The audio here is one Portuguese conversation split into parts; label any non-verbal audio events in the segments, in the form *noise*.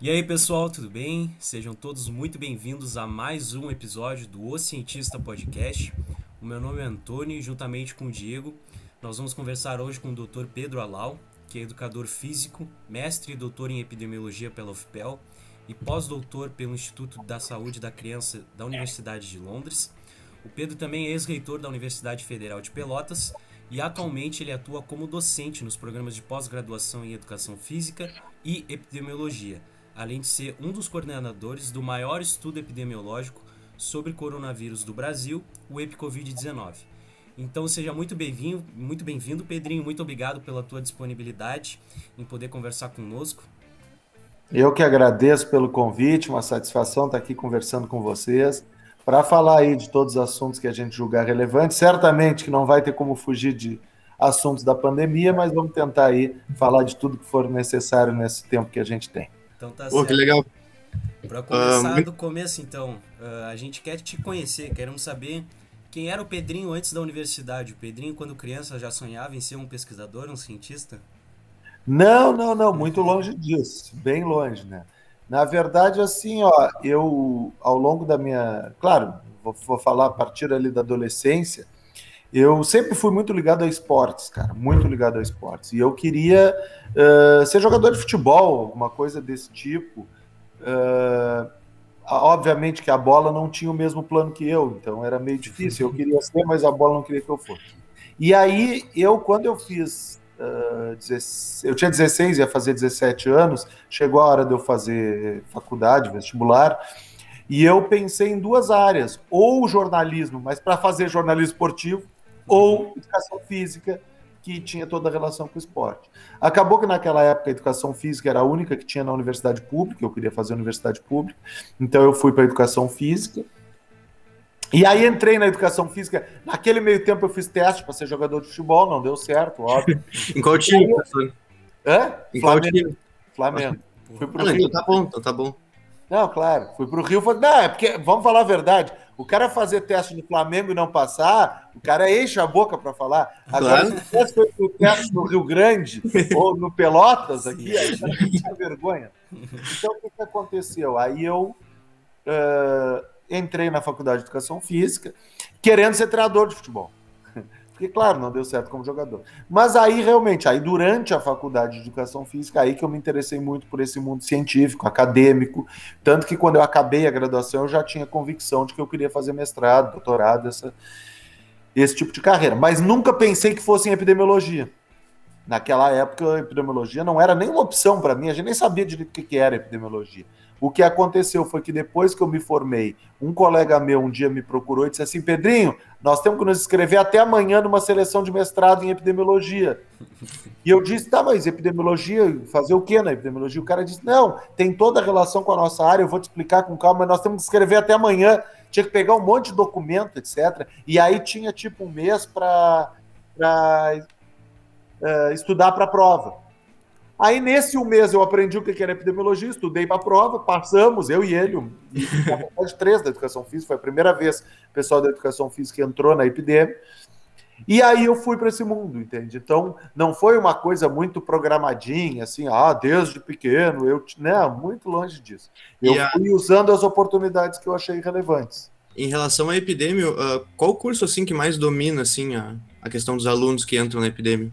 E aí pessoal, tudo bem? Sejam todos muito bem-vindos a mais um episódio do O Cientista Podcast. O meu nome é Antônio e juntamente com o Diego, nós vamos conversar hoje com o Dr. Pedro Alau, que é educador físico, mestre e doutor em epidemiologia pela UFPEL e pós-doutor pelo Instituto da Saúde da Criança da Universidade de Londres. O Pedro também é ex-reitor da Universidade Federal de Pelotas e atualmente ele atua como docente nos programas de pós-graduação em Educação Física e Epidemiologia, além de ser um dos coordenadores do maior estudo epidemiológico sobre coronavírus do Brasil, o EpiCovid-19. Então seja muito bem-vindo, muito bem-vindo, Pedrinho. Muito obrigado pela tua disponibilidade em poder conversar conosco. Eu que agradeço pelo convite, uma satisfação estar aqui conversando com vocês para falar aí de todos os assuntos que a gente julgar relevantes. Certamente que não vai ter como fugir de assuntos da pandemia, mas vamos tentar aí falar de tudo que for necessário nesse tempo que a gente tem. Então tá Pô, certo. que legal. Para começar uh, do começo, então, uh, a gente quer te conhecer, queremos saber quem era o Pedrinho antes da universidade. O Pedrinho, quando criança, já sonhava em ser um pesquisador, um cientista? Não, não, não, muito longe disso, bem longe, né? Na verdade, assim, ó, eu, ao longo da minha. Claro, vou, vou falar a partir ali da adolescência, eu sempre fui muito ligado a esportes, cara, muito ligado a esportes. E eu queria uh, ser jogador de futebol, alguma coisa desse tipo. Uh, obviamente que a bola não tinha o mesmo plano que eu, então era meio difícil. Eu queria ser, mas a bola não queria que eu fosse. E aí, eu, quando eu fiz. Uh, eu tinha 16, ia fazer 17 anos, chegou a hora de eu fazer faculdade, vestibular, e eu pensei em duas áreas, ou jornalismo, mas para fazer jornalismo esportivo, ou educação física, que tinha toda a relação com o esporte. Acabou que naquela época a educação física era a única que tinha na universidade pública, eu queria fazer universidade pública, então eu fui para a educação física. E aí entrei na educação física. Naquele meio tempo eu fiz teste para ser jogador de futebol, não deu certo, óbvio. *laughs* em qual time, professor? Hã? Em Flamengo. qual time? Flamengo. Fui pro ah, Rio. Então tá bom, então tá bom. Não, claro. Fui pro Rio. Falei, não, é porque, vamos falar a verdade. O cara fazer teste no Flamengo e não passar, o cara enche a boca para falar. Agora, claro. se foi o teste no Rio Grande *laughs* ou no Pelotas, aqui, aí já tinha vergonha. Então, o que, que aconteceu? Aí eu uh, entrei na Faculdade de Educação Física, querendo ser treinador de futebol. *laughs* Porque, claro, não deu certo como jogador. Mas aí, realmente, aí durante a faculdade de educação física, aí que eu me interessei muito por esse mundo científico, acadêmico. Tanto que quando eu acabei a graduação, eu já tinha convicção de que eu queria fazer mestrado, doutorado, essa, esse tipo de carreira. Mas nunca pensei que fosse em epidemiologia. Naquela época, a epidemiologia não era nenhuma opção para mim, a gente nem sabia direito o que era epidemiologia. O que aconteceu foi que depois que eu me formei, um colega meu um dia me procurou e disse assim: Pedrinho, nós temos que nos inscrever até amanhã numa seleção de mestrado em epidemiologia. E eu disse: tá, mas epidemiologia, fazer o que na epidemiologia? O cara disse: não, tem toda a relação com a nossa área, eu vou te explicar com calma, mas nós temos que escrever até amanhã. Tinha que pegar um monte de documento, etc. E aí tinha tipo um mês para uh, eh, estudar para a prova. Aí, nesse um mês, eu aprendi o que era epidemiologia, estudei para a prova, passamos, eu e ele, e a de três da educação física, foi a primeira vez que o pessoal da educação física entrou na epidemia. E aí eu fui para esse mundo, entende? Então, não foi uma coisa muito programadinha, assim, ah, desde pequeno, eu. Não, muito longe disso. Eu a... fui usando as oportunidades que eu achei relevantes. Em relação à epidemia, uh, qual curso assim que mais domina assim a, a questão dos alunos que entram na epidemia?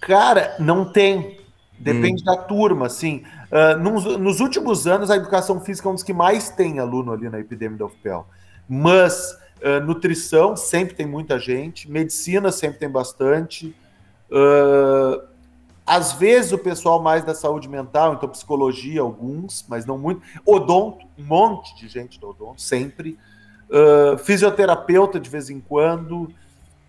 Cara, não tem. Depende hum. da turma, assim. Uh, nos, nos, últimos anos, a educação física é um dos que mais tem aluno ali na epidemia da UFPEL. Mas uh, nutrição sempre tem muita gente, medicina sempre tem bastante. Uh, às vezes o pessoal mais da saúde mental, então psicologia, alguns, mas não muito. Odonto, um monte de gente do odonto, sempre. fisioterapeuta de vez em quando.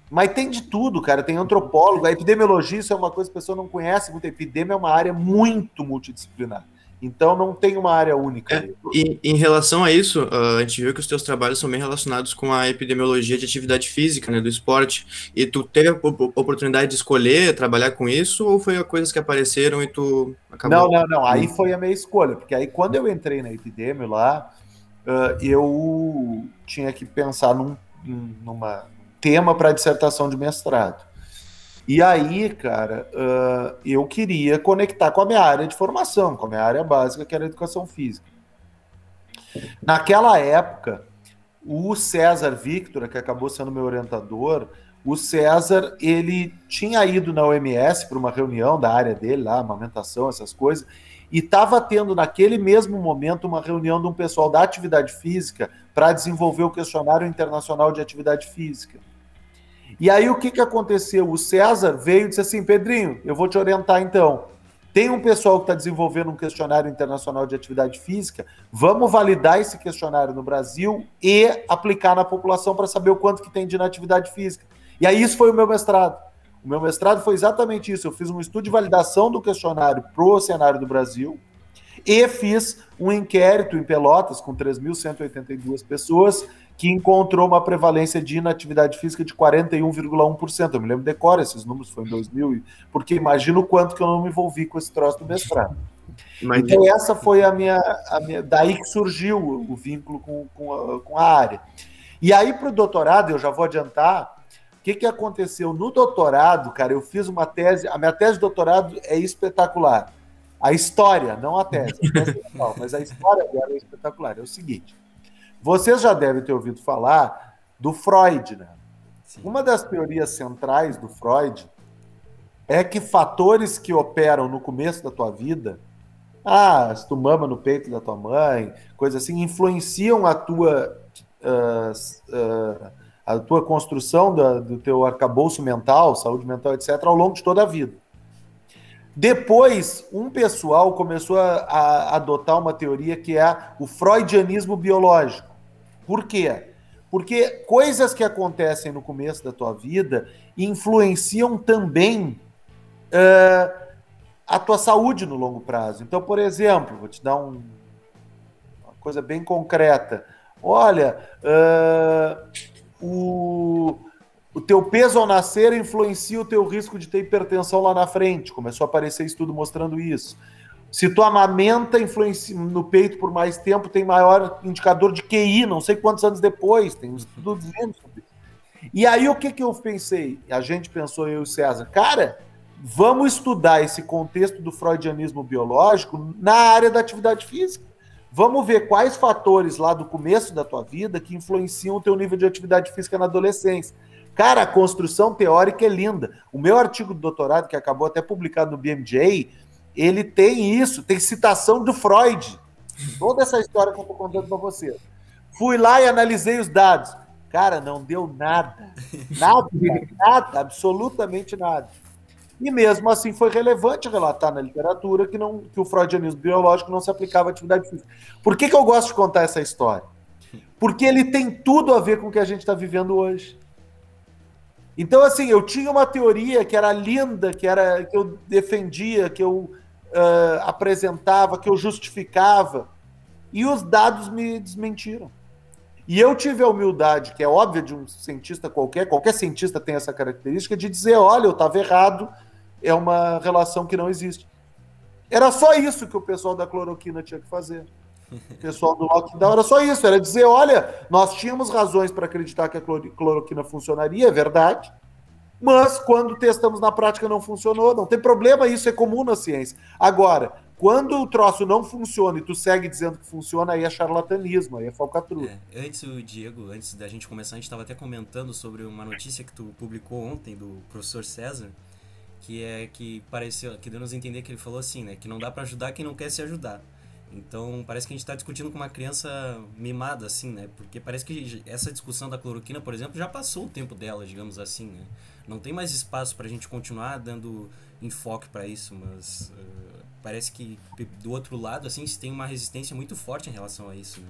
Mas tem de tudo, cara. Tem antropólogo. A epidemiologia, isso é uma coisa que a pessoa não conhece muito. A epidemia é uma área muito multidisciplinar. Então não tem uma área única. É, e em relação a isso, uh, a gente viu que os teus trabalhos são bem relacionados com a epidemiologia de atividade física, né, do esporte. E tu teve a oportunidade de escolher trabalhar com isso ou foi coisas que apareceram e tu acabou? Não, não, não. Aí foi a minha escolha, porque aí quando eu entrei na epidemia lá, uh, eu tinha que pensar num, numa tema para dissertação de mestrado. E aí, cara, uh, eu queria conectar com a minha área de formação, com a minha área básica, que era a educação física. Naquela época, o César Victor, que acabou sendo meu orientador, o César, ele tinha ido na OMS para uma reunião da área dele, lá, amamentação, essas coisas, e estava tendo naquele mesmo momento uma reunião de um pessoal da atividade física para desenvolver o questionário internacional de atividade física. E aí o que, que aconteceu? O César veio e disse assim: Pedrinho, eu vou te orientar então. Tem um pessoal que está desenvolvendo um questionário internacional de atividade física. Vamos validar esse questionário no Brasil e aplicar na população para saber o quanto que tem de inatividade física. E aí isso foi o meu mestrado. O meu mestrado foi exatamente isso. Eu fiz um estudo de validação do questionário para o cenário do Brasil e fiz um inquérito em Pelotas com 3.182 pessoas que encontrou uma prevalência de inatividade física de 41,1%. Eu me lembro, decora esses números, foi em 2000, porque imagino o quanto que eu não me envolvi com esse troço do mestrado. Então essa foi a minha, a minha, daí que surgiu o vínculo com, com, a, com a área. E aí para o doutorado, eu já vou adiantar, o que, que aconteceu? No doutorado, cara, eu fiz uma tese, a minha tese de doutorado é espetacular. A história, não a tese, a tese é legal, mas a história dela é espetacular. É o seguinte, vocês já devem ter ouvido falar do Freud, né? Sim. Uma das teorias centrais do Freud é que fatores que operam no começo da tua vida, ah, se tu mama no peito da tua mãe, coisa assim, influenciam a tua uh, uh, a tua construção da, do teu arcabouço mental, saúde mental, etc., ao longo de toda a vida. Depois, um pessoal começou a, a adotar uma teoria que é o freudianismo biológico. Por quê? Porque coisas que acontecem no começo da tua vida influenciam também uh, a tua saúde no longo prazo. Então, por exemplo, vou te dar um, uma coisa bem concreta. Olha, uh, o, o teu peso ao nascer influencia o teu risco de ter hipertensão lá na frente. Começou a aparecer estudo mostrando isso. Se tu amamenta influencia no peito por mais tempo, tem maior indicador de QI, não sei quantos anos depois, tem estudos dizendo sobre isso. E aí o que, que eu pensei? A gente pensou, eu e o César, cara, vamos estudar esse contexto do freudianismo biológico na área da atividade física. Vamos ver quais fatores lá do começo da tua vida que influenciam o teu nível de atividade física na adolescência. Cara, a construção teórica é linda. O meu artigo de doutorado, que acabou até publicado no BMJ, ele tem isso, tem citação do Freud. Toda essa história que eu estou contando para você. Fui lá e analisei os dados. Cara, não deu nada. Nada, nada, absolutamente nada. E mesmo assim foi relevante relatar na literatura que, não, que o freudianismo biológico não se aplicava à atividade física. Por que, que eu gosto de contar essa história? Porque ele tem tudo a ver com o que a gente está vivendo hoje. Então, assim, eu tinha uma teoria que era linda, que era que eu defendia, que eu uh, apresentava, que eu justificava, e os dados me desmentiram. E eu tive a humildade, que é óbvia de um cientista qualquer, qualquer cientista tem essa característica, de dizer: olha, eu estava errado, é uma relação que não existe. Era só isso que o pessoal da cloroquina tinha que fazer. O pessoal do lockdown era só isso, era dizer: olha, nós tínhamos razões para acreditar que a cloroquina funcionaria, é verdade, mas quando testamos na prática não funcionou, não tem problema, isso é comum na ciência. Agora, quando o troço não funciona e tu segue dizendo que funciona, aí é charlatanismo, aí é falcatrua. É, antes o Diego, antes da gente começar, a gente estava até comentando sobre uma notícia que tu publicou ontem do professor César, que é que pareceu, que deu nos entender que ele falou assim, né, que não dá para ajudar quem não quer se ajudar. Então, parece que a gente está discutindo com uma criança mimada, assim, né? Porque parece que essa discussão da cloroquina, por exemplo, já passou o tempo dela, digamos assim, né? Não tem mais espaço para a gente continuar dando enfoque para isso, mas uh, parece que do outro lado, assim, se tem uma resistência muito forte em relação a isso, né?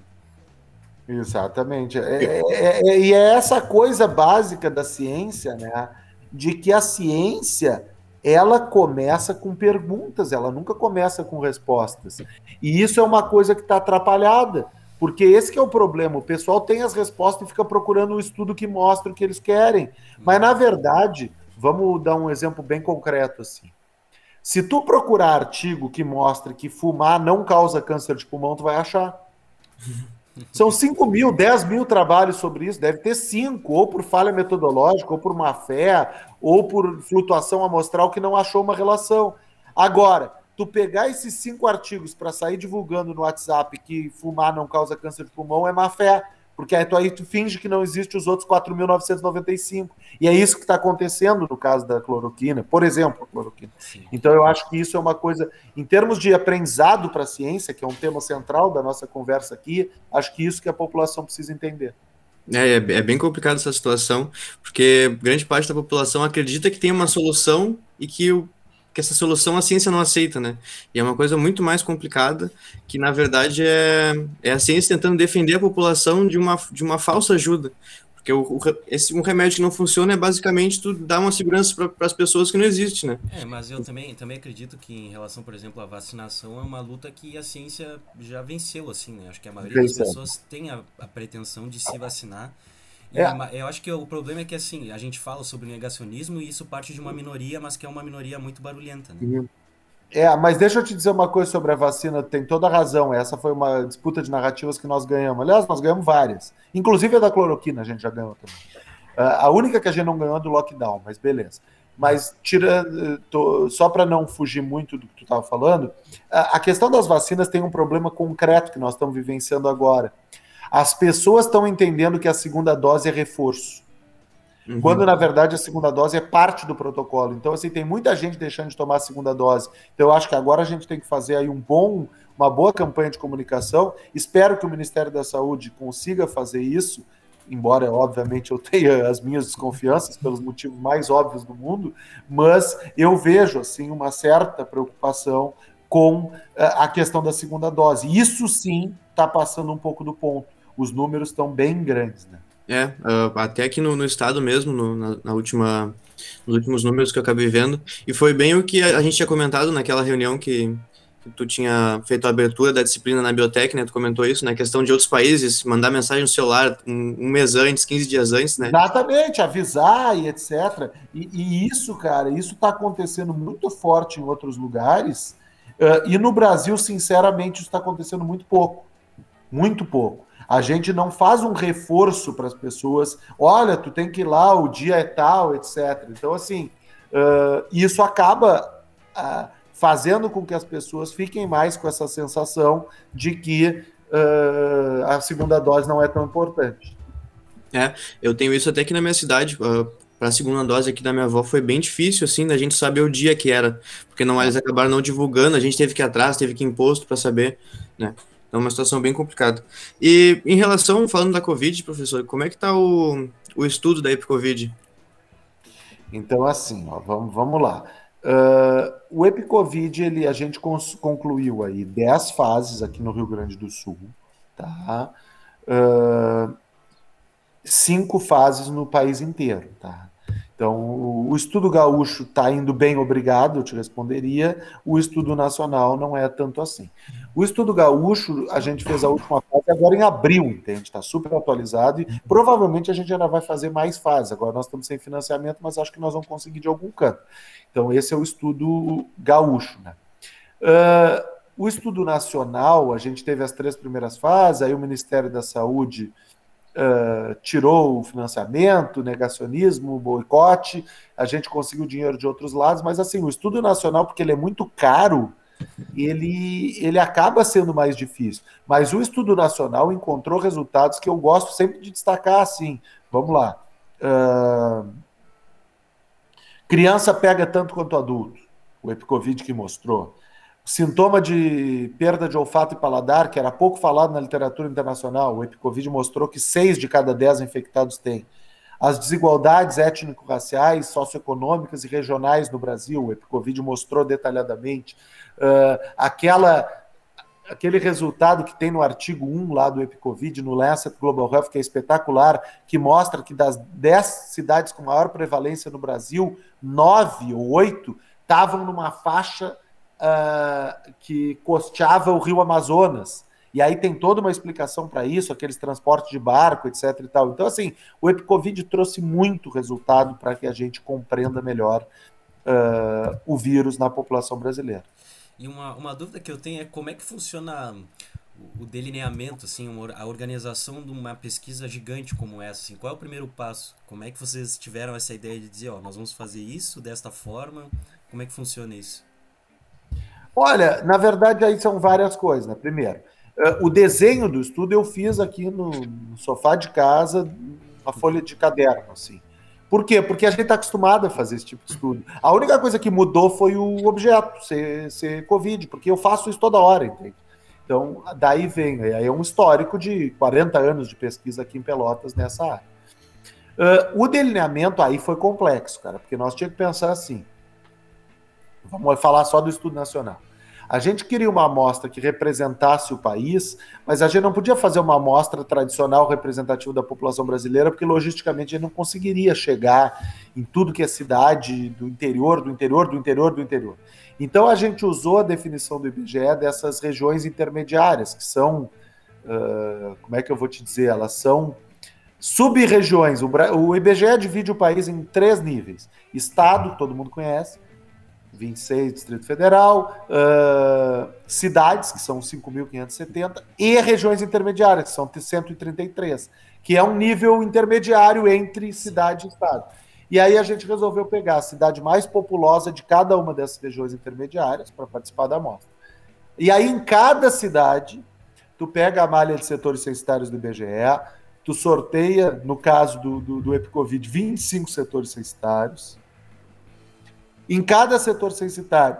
Exatamente. É, é, é, e é essa coisa básica da ciência, né? De que a ciência ela começa com perguntas, ela nunca começa com respostas. E isso é uma coisa que está atrapalhada, porque esse é o problema. O pessoal tem as respostas e fica procurando um estudo que mostra o que eles querem. Mas, na verdade, vamos dar um exemplo bem concreto assim. Se tu procurar artigo que mostra que fumar não causa câncer de pulmão, tu vai achar. São 5 mil, 10 mil trabalhos sobre isso, deve ter cinco, ou por falha metodológica, ou por má fé, ou por flutuação amostral que não achou uma relação. Agora, tu pegar esses cinco artigos para sair divulgando no WhatsApp que fumar não causa câncer de pulmão é má fé. Porque aí tu, aí tu finge que não existe os outros 4.995. E é isso que está acontecendo no caso da cloroquina, por exemplo, a cloroquina. Sim. Então eu acho que isso é uma coisa, em termos de aprendizado para a ciência, que é um tema central da nossa conversa aqui, acho que isso que a população precisa entender. É, é, é bem complicado essa situação, porque grande parte da população acredita que tem uma solução e que o que essa solução a ciência não aceita, né? E é uma coisa muito mais complicada, que na verdade é, é a ciência tentando defender a população de uma, de uma falsa ajuda. Porque o, o, esse, um remédio que não funciona é basicamente tu dar uma segurança para as pessoas que não existe, né? É, mas eu também, também acredito que em relação, por exemplo, à vacinação, é uma luta que a ciência já venceu, assim, né? Acho que a maioria das pessoas tem a, a pretensão de se vacinar é. Eu acho que o problema é que assim, a gente fala sobre negacionismo e isso parte de uma minoria, mas que é uma minoria muito barulhenta. Né? É, mas deixa eu te dizer uma coisa sobre a vacina, tem toda a razão. Essa foi uma disputa de narrativas que nós ganhamos. Aliás, nós ganhamos várias. Inclusive a da cloroquina a gente já ganhou também. Uh, a única que a gente não ganhou é do lockdown, mas beleza. Mas tirando, só para não fugir muito do que tu estava falando, a questão das vacinas tem um problema concreto que nós estamos vivenciando agora. As pessoas estão entendendo que a segunda dose é reforço. Uhum. Quando, na verdade, a segunda dose é parte do protocolo. Então, assim, tem muita gente deixando de tomar a segunda dose. Então, eu acho que agora a gente tem que fazer aí um bom, uma boa campanha de comunicação. Espero que o Ministério da Saúde consiga fazer isso, embora, obviamente, eu tenha *laughs* as minhas desconfianças pelos motivos mais óbvios do mundo, mas eu vejo, assim, uma certa preocupação com eh, a questão da segunda dose. Isso sim está passando um pouco do ponto os números estão bem grandes, né? É, uh, até aqui no, no estado mesmo, no, na, na, última, nos últimos números que eu acabei vendo, e foi bem o que a, a gente tinha comentado naquela reunião que, que, tu tinha feito a abertura da disciplina na biotec, né? Tu comentou isso, né? Questão de outros países, mandar mensagem no celular um, um mês antes, 15 dias antes, né? Exatamente, avisar e etc. E, e isso, cara, isso está acontecendo muito forte em outros lugares, uh, e no Brasil, sinceramente, isso está acontecendo muito pouco. Muito pouco. A gente não faz um reforço para as pessoas. Olha, tu tem que ir lá, o dia é tal, etc. Então, assim, uh, isso acaba uh, fazendo com que as pessoas fiquem mais com essa sensação de que uh, a segunda dose não é tão importante. É, eu tenho isso até aqui na minha cidade. para a segunda dose aqui da minha avó foi bem difícil, assim, da gente saber o dia que era, porque não eles acabaram não divulgando, a gente teve que ir atrás, teve que ir imposto para saber, né? É uma situação bem complicada. E em relação, falando da Covid, professor, como é que está o, o estudo da EpiCovid? Então, assim, ó, vamos, vamos lá. Uh, o EpiCovid, ele, a gente concluiu aí 10 fases aqui no Rio Grande do Sul, tá? Uh, cinco fases no país inteiro, tá? Então, o estudo gaúcho está indo bem, obrigado, eu te responderia. O estudo nacional não é tanto assim. O estudo gaúcho, a gente fez a última fase agora em abril, entende? Está super atualizado e provavelmente a gente ainda vai fazer mais fases. Agora nós estamos sem financiamento, mas acho que nós vamos conseguir de algum canto. Então, esse é o estudo gaúcho, né? Uh, o estudo nacional, a gente teve as três primeiras fases, aí o Ministério da Saúde uh, tirou o financiamento, negacionismo, boicote, a gente conseguiu dinheiro de outros lados, mas assim, o estudo nacional, porque ele é muito caro, ele, ele acaba sendo mais difícil. Mas o estudo nacional encontrou resultados que eu gosto sempre de destacar assim. Vamos lá. Uh, criança pega tanto quanto adulto. O Epicovid que mostrou. Sintoma de perda de olfato e paladar, que era pouco falado na literatura internacional, o Epicovid mostrou que seis de cada dez infectados têm. As desigualdades étnico-raciais, socioeconômicas e regionais no Brasil, o Epicovid mostrou detalhadamente. Uh, aquela, aquele resultado que tem no artigo 1 lá do Epicovid, no Lancet Global Health, que é espetacular, que mostra que das 10 cidades com maior prevalência no Brasil, nove ou oito estavam numa faixa uh, que costeava o rio Amazonas. E aí tem toda uma explicação para isso, aqueles transportes de barco, etc. e tal. Então, assim, o Epicovid trouxe muito resultado para que a gente compreenda melhor uh, o vírus na população brasileira. E uma, uma dúvida que eu tenho é como é que funciona o delineamento, assim, a organização de uma pesquisa gigante como essa, assim, qual é o primeiro passo? Como é que vocês tiveram essa ideia de dizer, ó, nós vamos fazer isso desta forma? Como é que funciona isso? Olha, na verdade aí são várias coisas, né? Primeiro, eh, o desenho do estudo eu fiz aqui no, sofá de casa, uma folha de caderno, assim. Por quê? Porque a gente está acostumado a fazer esse tipo de estudo. A única coisa que mudou foi o objeto ser, ser Covid, porque eu faço isso toda hora, entende? Então, daí vem, aí é um histórico de 40 anos de pesquisa aqui em Pelotas nessa área. Uh, o delineamento aí foi complexo, cara, porque nós tínhamos que pensar assim. Vamos falar só do estudo nacional. A gente queria uma amostra que representasse o país, mas a gente não podia fazer uma amostra tradicional representativa da população brasileira, porque logisticamente a gente não conseguiria chegar em tudo que é cidade do interior, do interior, do interior, do interior. Então a gente usou a definição do IBGE dessas regiões intermediárias, que são, uh, como é que eu vou te dizer, elas são sub-regiões. O, o IBGE divide o país em três níveis: estado, todo mundo conhece, 26 Distrito Federal, uh, cidades, que são 5.570, e regiões intermediárias, que são 133, que é um nível intermediário entre cidade e estado. E aí a gente resolveu pegar a cidade mais populosa de cada uma dessas regiões intermediárias para participar da amostra. E aí em cada cidade, tu pega a malha de setores censitários do IBGE, tu sorteia, no caso do, do, do Epicovid, 25 setores censitários, em cada setor censitário,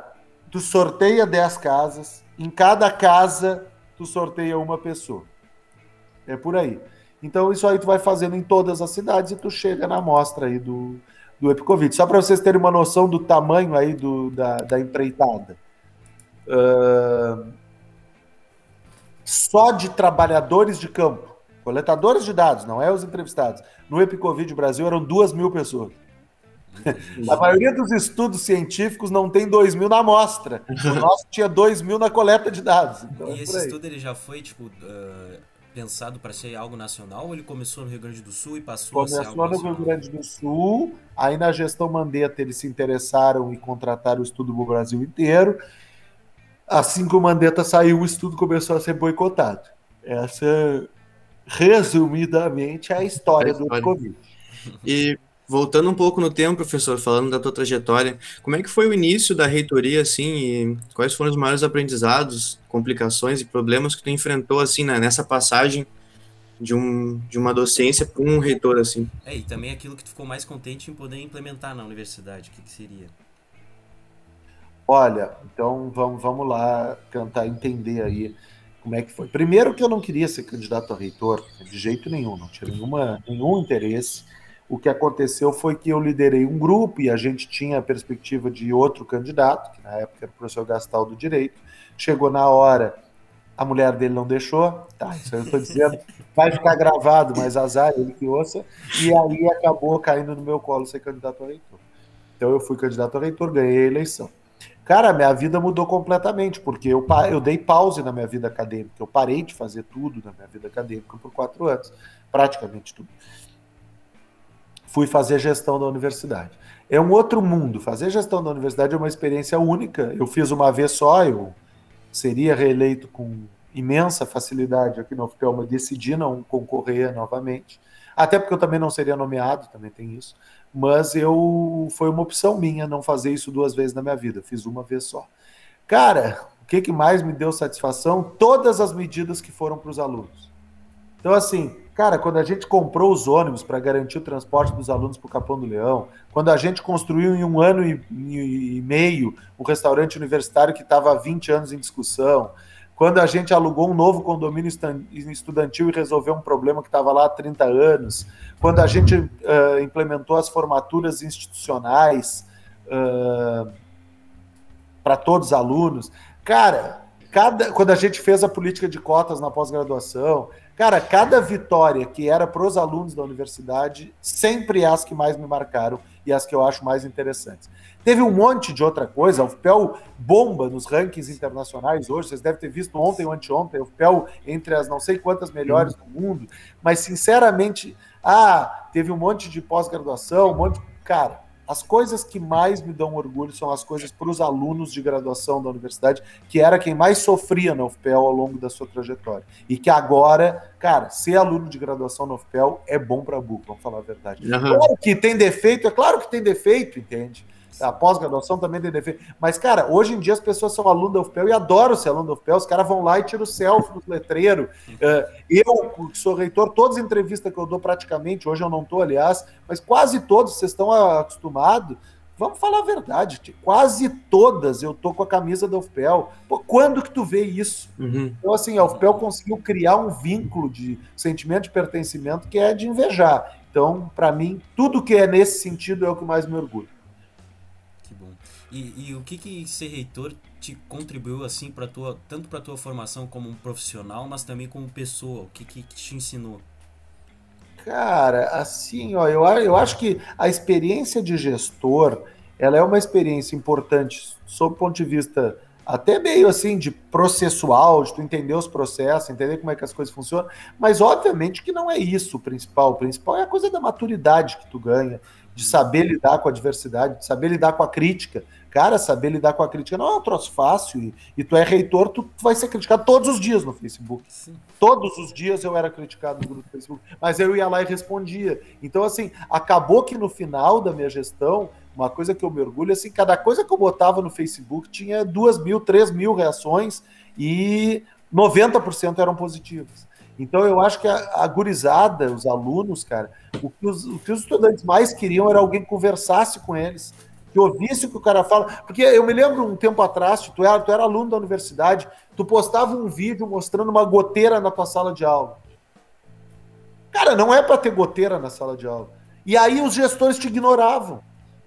tu sorteia 10 casas, em cada casa tu sorteia uma pessoa. É por aí. Então isso aí tu vai fazendo em todas as cidades e tu chega na amostra aí do, do Epicovid. Só para vocês terem uma noção do tamanho aí do, da, da empreitada. Uh, só de trabalhadores de campo, coletadores de dados, não é os entrevistados. No Epicovid Brasil eram duas mil pessoas. A maioria dos estudos científicos não tem 2 mil na amostra. O nosso tinha 2 mil na coleta de dados. Então e é esse estudo ele já foi tipo, uh, pensado para ser algo nacional ou ele começou no Rio Grande do Sul e passou começou a ser algo Começou no Rio Grande do Sul, aí na gestão Mandetta eles se interessaram e contrataram o estudo no Brasil inteiro. Assim que o Mandetta saiu, o estudo começou a ser boicotado. Essa, resumidamente, é a história, a história. do Covid. E Voltando um pouco no tempo, professor, falando da tua trajetória, como é que foi o início da reitoria, assim, e quais foram os maiores aprendizados, complicações e problemas que tu enfrentou, assim, né, nessa passagem de, um, de uma docência para um reitor, assim? É, e também aquilo que tu ficou mais contente em poder implementar na universidade, o que, que seria? Olha, então vamos, vamos lá tentar entender aí como é que foi. Primeiro que eu não queria ser candidato a reitor, de jeito nenhum, não tinha nenhuma, nenhum interesse o que aconteceu foi que eu liderei um grupo e a gente tinha a perspectiva de outro candidato, que na época era o professor Gastal do Direito. Chegou na hora, a mulher dele não deixou, tá, isso eu estou dizendo, vai ficar gravado, mas azar, ele que ouça, e aí acabou caindo no meu colo ser candidato a reitor. Então eu fui candidato a reitor, ganhei a eleição. Cara, minha vida mudou completamente, porque eu, eu dei pause na minha vida acadêmica, eu parei de fazer tudo na minha vida acadêmica por quatro anos, praticamente tudo fui fazer gestão da universidade. É um outro mundo. Fazer gestão da universidade é uma experiência única. Eu fiz uma vez só, eu seria reeleito com imensa facilidade aqui no UFPEL, decidi não concorrer novamente. Até porque eu também não seria nomeado, também tem isso. Mas eu foi uma opção minha não fazer isso duas vezes na minha vida. fiz uma vez só. Cara, o que, que mais me deu satisfação? Todas as medidas que foram para os alunos. Então, assim, Cara, quando a gente comprou os ônibus para garantir o transporte dos alunos para o Capão do Leão, quando a gente construiu em um ano e, e meio um restaurante universitário que estava há 20 anos em discussão, quando a gente alugou um novo condomínio estudantil e resolveu um problema que estava lá há 30 anos, quando a gente uh, implementou as formaturas institucionais uh, para todos os alunos. Cara, cada, quando a gente fez a política de cotas na pós-graduação, Cara, cada vitória que era para os alunos da universidade, sempre as que mais me marcaram e as que eu acho mais interessantes. Teve um monte de outra coisa, o FPEL bomba nos rankings internacionais hoje, vocês devem ter visto ontem ou anteontem, o FPEL entre as não sei quantas melhores do mundo, mas sinceramente, ah, teve um monte de pós-graduação, um monte de... Cara, as coisas que mais me dão orgulho são as coisas para os alunos de graduação da universidade, que era quem mais sofria na UFPEL ao longo da sua trajetória. E que agora, cara, ser aluno de graduação na UFPEL é bom para burro, vamos falar a verdade. Uhum. Claro que tem defeito, é claro que tem defeito, entende? A pós-graduação também tem defeito. Mas, cara, hoje em dia as pessoas são alunos da UFPEL e adoram ser aluno da UFPEL. Os caras vão lá e tiram o selfie no letreiro. Uh, eu, que sou reitor, todas as entrevistas que eu dou praticamente, hoje eu não estou, aliás, mas quase todos, vocês estão acostumados. Vamos falar a verdade, quase todas eu tô com a camisa da UFPEL. Pô, quando que tu vê isso? Uhum. Então, assim, a UFPEL conseguiu criar um vínculo de sentimento de pertencimento que é de invejar. Então, para mim, tudo que é nesse sentido é o que mais me orgulha. E, e o que que ser reitor te contribuiu assim para tua tanto para tua formação como um profissional, mas também como pessoa? O que que te ensinou? Cara, assim, ó, eu, eu acho que a experiência de gestor, ela é uma experiência importante sob o ponto de vista até meio assim de processual, de tu entender os processos, entender como é que as coisas funcionam, mas obviamente que não é isso o principal. O principal é a coisa da maturidade que tu ganha, de saber lidar com a adversidade, de saber lidar com a crítica. Cara, saber lidar com a crítica não é um troço fácil. E, e tu é reitor, tu, tu, vai ser criticado todos os dias no Facebook. Sim. Todos os dias eu era criticado no grupo do Facebook. Mas eu ia lá e respondia. Então, assim, acabou que no final da minha gestão, uma coisa que eu me orgulho, assim, cada coisa que eu botava no Facebook tinha duas mil, três mil reações e 90% eram positivas. Então eu acho que a, a gurizada, os alunos, cara, o que os, o que os estudantes mais queriam era alguém que conversasse com eles que ouvisse o que o cara fala. Porque eu me lembro um tempo atrás, tu era, tu era aluno da universidade, tu postava um vídeo mostrando uma goteira na tua sala de aula. Cara, não é para ter goteira na sala de aula. E aí os gestores te ignoravam.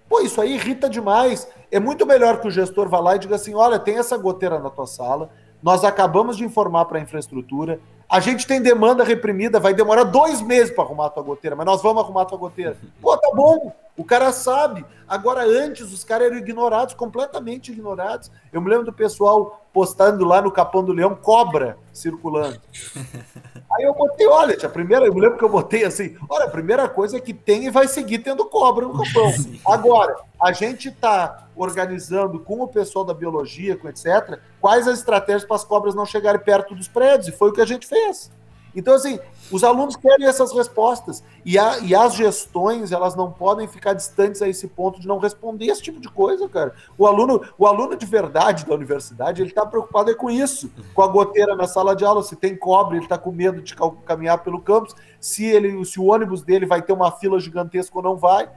Pô, isso aí irrita demais. É muito melhor que o gestor vá lá e diga assim: olha, tem essa goteira na tua sala, nós acabamos de informar para a infraestrutura, a gente tem demanda reprimida, vai demorar dois meses para arrumar a tua goteira, mas nós vamos arrumar a tua goteira. Pô, tá bom, o cara sabe. Agora, antes, os caras eram ignorados, completamente ignorados. Eu me lembro do pessoal postando lá no Capão do Leão cobra circulando. *laughs* Aí eu botei, olha, a primeira, eu me lembro que eu botei assim: olha, a primeira coisa é que tem e vai seguir tendo cobra no Capão. Agora, a gente está organizando com o pessoal da biologia, com etc., quais as estratégias para as cobras não chegarem perto dos prédios, e foi o que a gente fez. Então, assim, os alunos querem essas respostas. E, a, e as gestões, elas não podem ficar distantes a esse ponto de não responder esse tipo de coisa, cara. O aluno, o aluno de verdade da universidade, ele está preocupado é com isso. Com a goteira na sala de aula, se tem cobre, ele está com medo de caminhar pelo campus, se, ele, se o ônibus dele vai ter uma fila gigantesca ou não vai.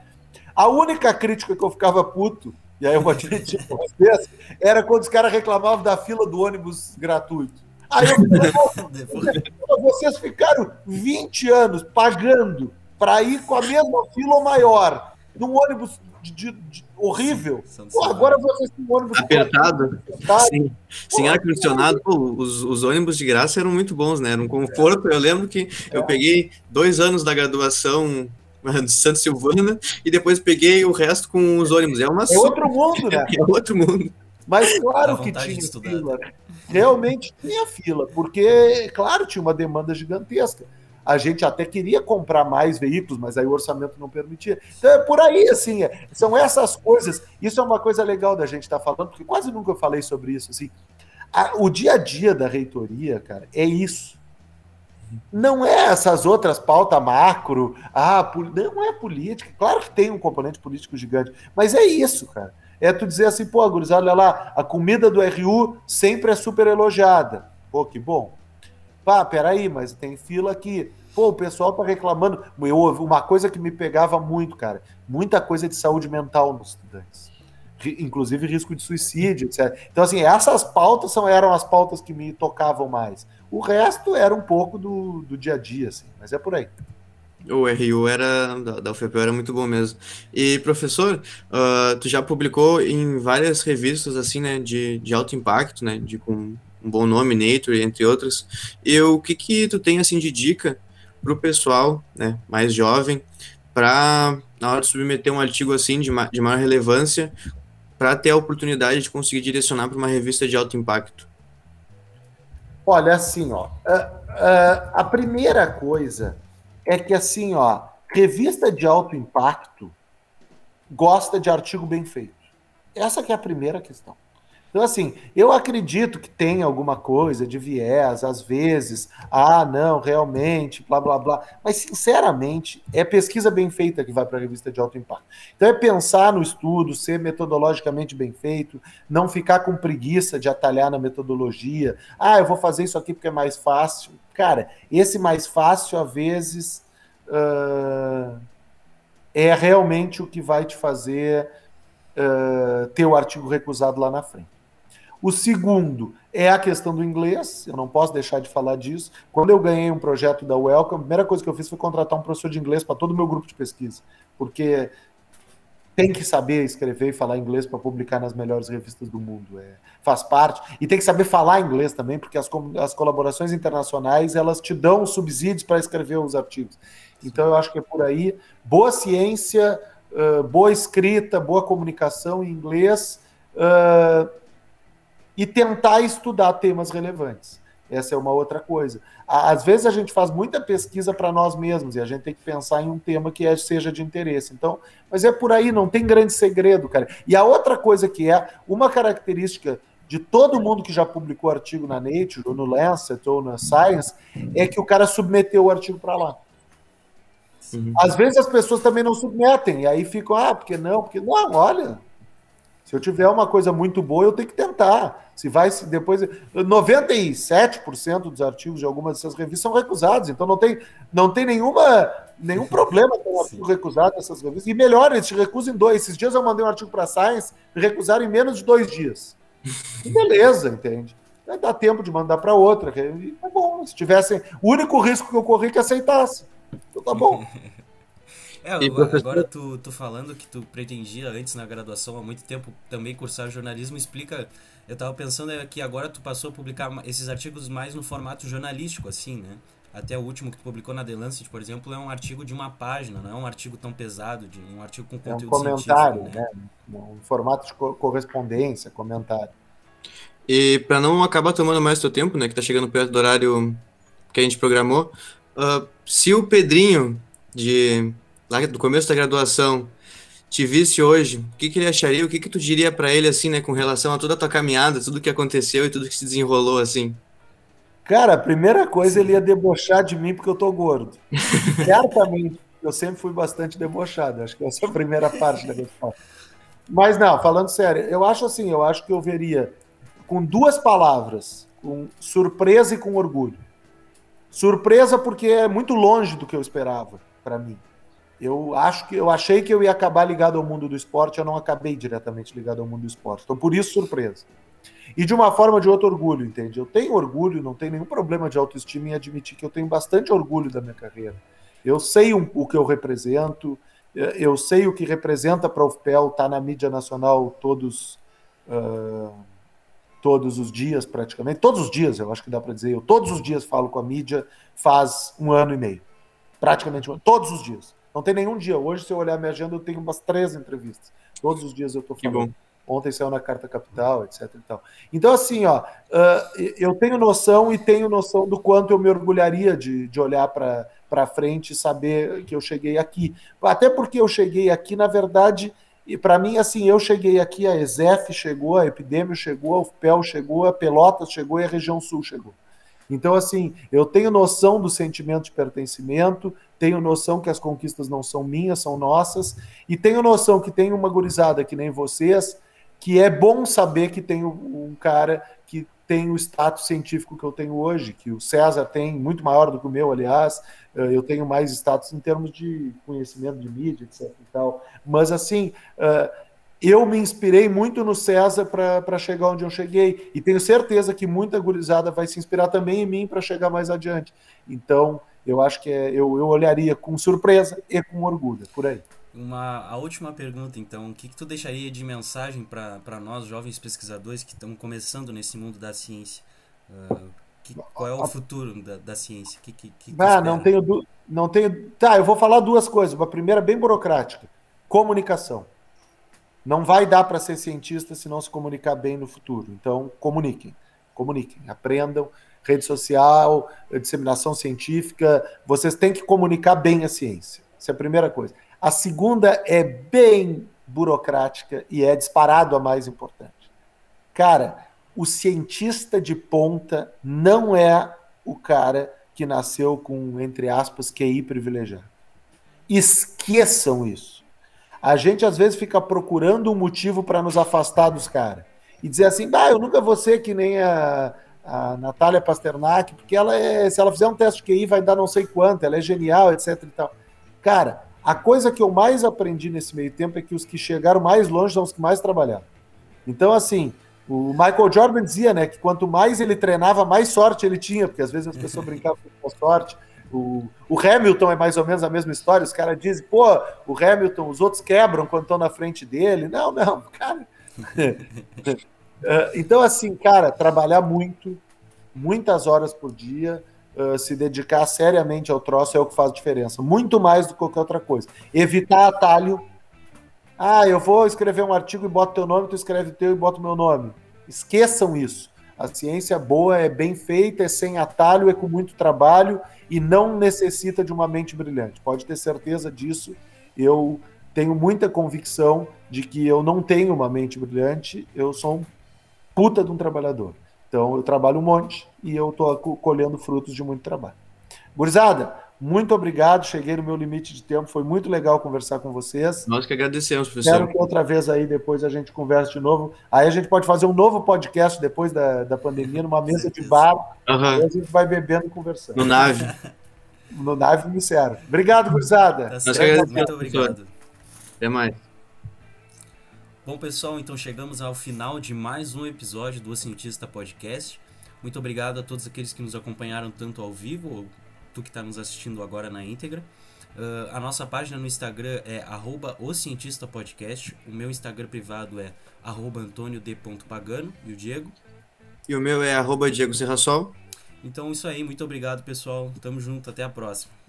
A única crítica que eu ficava puto, e aí eu vou admitir vocês, era quando os caras reclamavam da fila do ônibus gratuito. Aí eu falei, vocês ficaram 20 anos pagando para ir com a mesma fila ou maior, num ônibus de, de, de, horrível. Pô, agora vocês têm um ônibus apertado. Sim, Sem ar-condicionado. Os, os, ônibus de graça eram muito bons, né? Era um conforto. Eu lembro que é. eu peguei dois anos da graduação de Santa Silvana e depois peguei o resto com os ônibus. É, uma é outro mundo, né? *laughs* É outro mundo. Mas claro que tinha fila. Realmente tinha fila, porque, claro, tinha uma demanda gigantesca. A gente até queria comprar mais veículos, mas aí o orçamento não permitia. Então é por aí, assim, é, são essas coisas. Isso é uma coisa legal da gente estar tá falando, porque quase nunca eu falei sobre isso. Assim. A, o dia a dia da reitoria, cara, é isso. Não é essas outras pautas macro, ah, não é política. Claro que tem um componente político gigante, mas é isso, cara é tu dizer assim, pô, gurizada, olha lá, a comida do RU sempre é super elogiada. Pô, que bom. Pá, peraí, mas tem fila aqui. Pô, o pessoal tá reclamando. Eu uma coisa que me pegava muito, cara. Muita coisa de saúde mental nos estudantes. Inclusive risco de suicídio, etc. Então, assim, essas pautas são, eram as pautas que me tocavam mais. O resto era um pouco do, do dia a dia, assim, mas é por aí. O RU era da, da UFPE era muito bom mesmo. E professor, uh, tu já publicou em várias revistas assim, né, de, de alto impacto, né, de com um bom nome, Nature, entre outras. E o que que tu tem assim de dica para o pessoal, né, mais jovem, para na hora de submeter um artigo assim de, ma de maior relevância, para ter a oportunidade de conseguir direcionar para uma revista de alto impacto? Olha, assim, ó, a, uh, a primeira coisa é que assim, ó, revista de alto impacto gosta de artigo bem feito. Essa que é a primeira questão. Então, assim, eu acredito que tem alguma coisa de viés, às vezes, ah, não, realmente, blá, blá, blá. Mas, sinceramente, é pesquisa bem feita que vai para a revista de alto impacto. Então, é pensar no estudo, ser metodologicamente bem feito, não ficar com preguiça de atalhar na metodologia. Ah, eu vou fazer isso aqui porque é mais fácil. Cara, esse mais fácil, às vezes, uh, é realmente o que vai te fazer uh, ter o artigo recusado lá na frente. O segundo é a questão do inglês, eu não posso deixar de falar disso. Quando eu ganhei um projeto da Welcome, a primeira coisa que eu fiz foi contratar um professor de inglês para todo o meu grupo de pesquisa, porque tem que saber escrever e falar inglês para publicar nas melhores revistas do mundo. É, faz parte. E tem que saber falar inglês também, porque as, as colaborações internacionais elas te dão subsídios para escrever os artigos. Então eu acho que é por aí. Boa ciência, uh, boa escrita, boa comunicação em inglês. Uh, e tentar estudar temas relevantes. Essa é uma outra coisa. Às vezes a gente faz muita pesquisa para nós mesmos e a gente tem que pensar em um tema que é, seja de interesse. Então, mas é por aí, não tem grande segredo, cara. E a outra coisa que é uma característica de todo mundo que já publicou artigo na Nature, ou no Lancet, ou na Science, é que o cara submeteu o artigo para lá. Às vezes as pessoas também não submetem, e aí ficam, ah, porque não? Porque não, olha, se eu tiver uma coisa muito boa, eu tenho que tentar. Se vai se depois 97% dos artigos de algumas dessas revistas são recusados, então não tem não tem nenhuma nenhum *laughs* problema com o artigo recusado nessas revistas. E melhor, eles te recusam em dois. Esses dias eu mandei um artigo para a Science e recusaram em menos de dois dias. E beleza, entende? Vai dar tempo de mandar para outra. E tá bom, se tivessem. O único risco que eu corri é que aceitasse. Então tá bom. *laughs* É, agora, agora tu, tu falando que tu pretendia antes na graduação há muito tempo também cursar jornalismo, explica. Eu tava pensando é que agora tu passou a publicar esses artigos mais no formato jornalístico, assim, né? Até o último que tu publicou na The Lancet, por exemplo, é um artigo de uma página, não é um artigo tão pesado, de um artigo com conteúdo é um comentário, né? né? Um formato de correspondência, comentário. E para não acabar tomando mais teu tempo, né, que tá chegando perto do horário que a gente programou, uh, se o Pedrinho de lá do começo da graduação, te visse hoje, o que, que ele acharia? O que, que tu diria para ele, assim, né, com relação a toda a tua caminhada, tudo que aconteceu e tudo que se desenrolou, assim? Cara, a primeira coisa ele ia debochar de mim porque eu tô gordo. *laughs* Certamente, eu sempre fui bastante debochado. Acho que essa é a primeira parte da resposta. Mas não, falando sério, eu acho assim, eu acho que eu veria com duas palavras, com surpresa e com orgulho. Surpresa porque é muito longe do que eu esperava para mim. Eu acho que eu achei que eu ia acabar ligado ao mundo do esporte, eu não acabei diretamente ligado ao mundo do esporte. Então, por isso, surpresa. E de uma forma de outro orgulho, entende? Eu tenho orgulho, não tenho nenhum problema de autoestima em admitir que eu tenho bastante orgulho da minha carreira. Eu sei um, o que eu represento, eh, eu sei o que representa para o UFPEL estar tá na mídia nacional todos, uh, todos os dias, praticamente. Todos os dias, eu acho que dá para dizer. Eu todos os dias falo com a mídia faz um ano e meio. Praticamente, todos os dias. Não tem nenhum dia. Hoje, se eu olhar minha agenda, eu tenho umas três entrevistas. Todos os dias eu estou falando. Ontem saiu na Carta Capital, etc. Então, assim, ó, uh, eu tenho noção e tenho noção do quanto eu me orgulharia de, de olhar para frente e saber que eu cheguei aqui. Até porque eu cheguei aqui, na verdade, e para mim, assim, eu cheguei aqui, a ESEF chegou, a Epidemio chegou, a UFPEL chegou, a Pelotas chegou e a Região Sul chegou. Então, assim, eu tenho noção do sentimento de pertencimento, tenho noção que as conquistas não são minhas, são nossas, e tenho noção que tem uma gurizada que nem vocês, que é bom saber que tem um cara que tem o status científico que eu tenho hoje, que o César tem, muito maior do que o meu, aliás, eh, eu tenho mais status em termos de conhecimento de mídia, etc. E tal. Mas, assim, uh, eu me inspirei muito no César para chegar onde eu cheguei. E tenho certeza que muita gurizada vai se inspirar também em mim para chegar mais adiante. Então, eu acho que é, eu, eu olharia com surpresa e com orgulho, por aí. Uma, a última pergunta, então, o que, que tu deixaria de mensagem para nós, jovens pesquisadores que estão começando nesse mundo da ciência? Uh, que, qual é o futuro da, da ciência? Que, que, que ah, não tenho, não tenho. Tá, eu vou falar duas coisas. Uma primeira bem burocrática: comunicação. Não vai dar para ser cientista se não se comunicar bem no futuro. Então, comuniquem, comuniquem, aprendam. Rede social, disseminação científica, vocês têm que comunicar bem a ciência. Essa é a primeira coisa. A segunda é bem burocrática e é disparado a mais importante. Cara, o cientista de ponta não é o cara que nasceu com, entre aspas, QI privilegiado. Esqueçam isso. A gente às vezes fica procurando um motivo para nos afastar dos caras e dizer assim: ah, eu nunca vou ser que nem a, a Natália Pasternak, porque ela é, se ela fizer um teste de QI vai dar não sei quanto, ela é genial, etc. E tal. Cara, a coisa que eu mais aprendi nesse meio tempo é que os que chegaram mais longe são os que mais trabalharam. Então, assim, o Michael Jordan dizia, né, que quanto mais ele treinava, mais sorte ele tinha, porque às vezes as pessoas brincavam com sorte. O, o, Hamilton é mais ou menos a mesma história. Os caras dizem, pô, o Hamilton, os outros quebram quando estão na frente dele. Não, não, *laughs* cara. É, então, assim, cara, trabalhar muito, muitas horas por dia, se dedicar seriamente ao troço é o que faz diferença. Muito mais do que qualquer outra coisa. Evitar atalho. Ah, eu vou escrever um artigo e boto teu nome, tu escreve teu e bota o meu nome. Esqueçam isso. A ciência boa é bem feita, é sem atalho, é com muito trabalho e não necessita de uma mente brilhante. Pode ter certeza disso. Eu tenho muita convicção de que eu não tenho uma mente brilhante, eu sou um puta de um trabalhador. Então eu trabalho um monte e eu estou colhendo frutos de muito trabalho. Gurizada, muito obrigado. Cheguei no meu limite de tempo. Foi muito legal conversar com vocês. Nós que agradecemos, professor. Espero que outra vez aí depois a gente converse de novo. Aí a gente pode fazer um novo podcast depois da, da pandemia, numa mesa de bar. Uhum. Aí a gente vai bebendo e conversando. No nave. *laughs* No nave me serve. Obrigado, gurizada. Tá muito obrigado. Até mais. Bom, pessoal, então chegamos ao final de mais um episódio do O Cientista Podcast. Muito obrigado a todos aqueles que nos acompanharam tanto ao vivo, ou tu que está nos assistindo agora na íntegra. Uh, a nossa página no Instagram é arroba o Cientista Podcast. O meu Instagram privado é arroba antônio.d.pagano. E o Diego? E o meu é arroba Diego Serrasol. Então isso aí, muito obrigado pessoal. Tamo junto, até a próxima.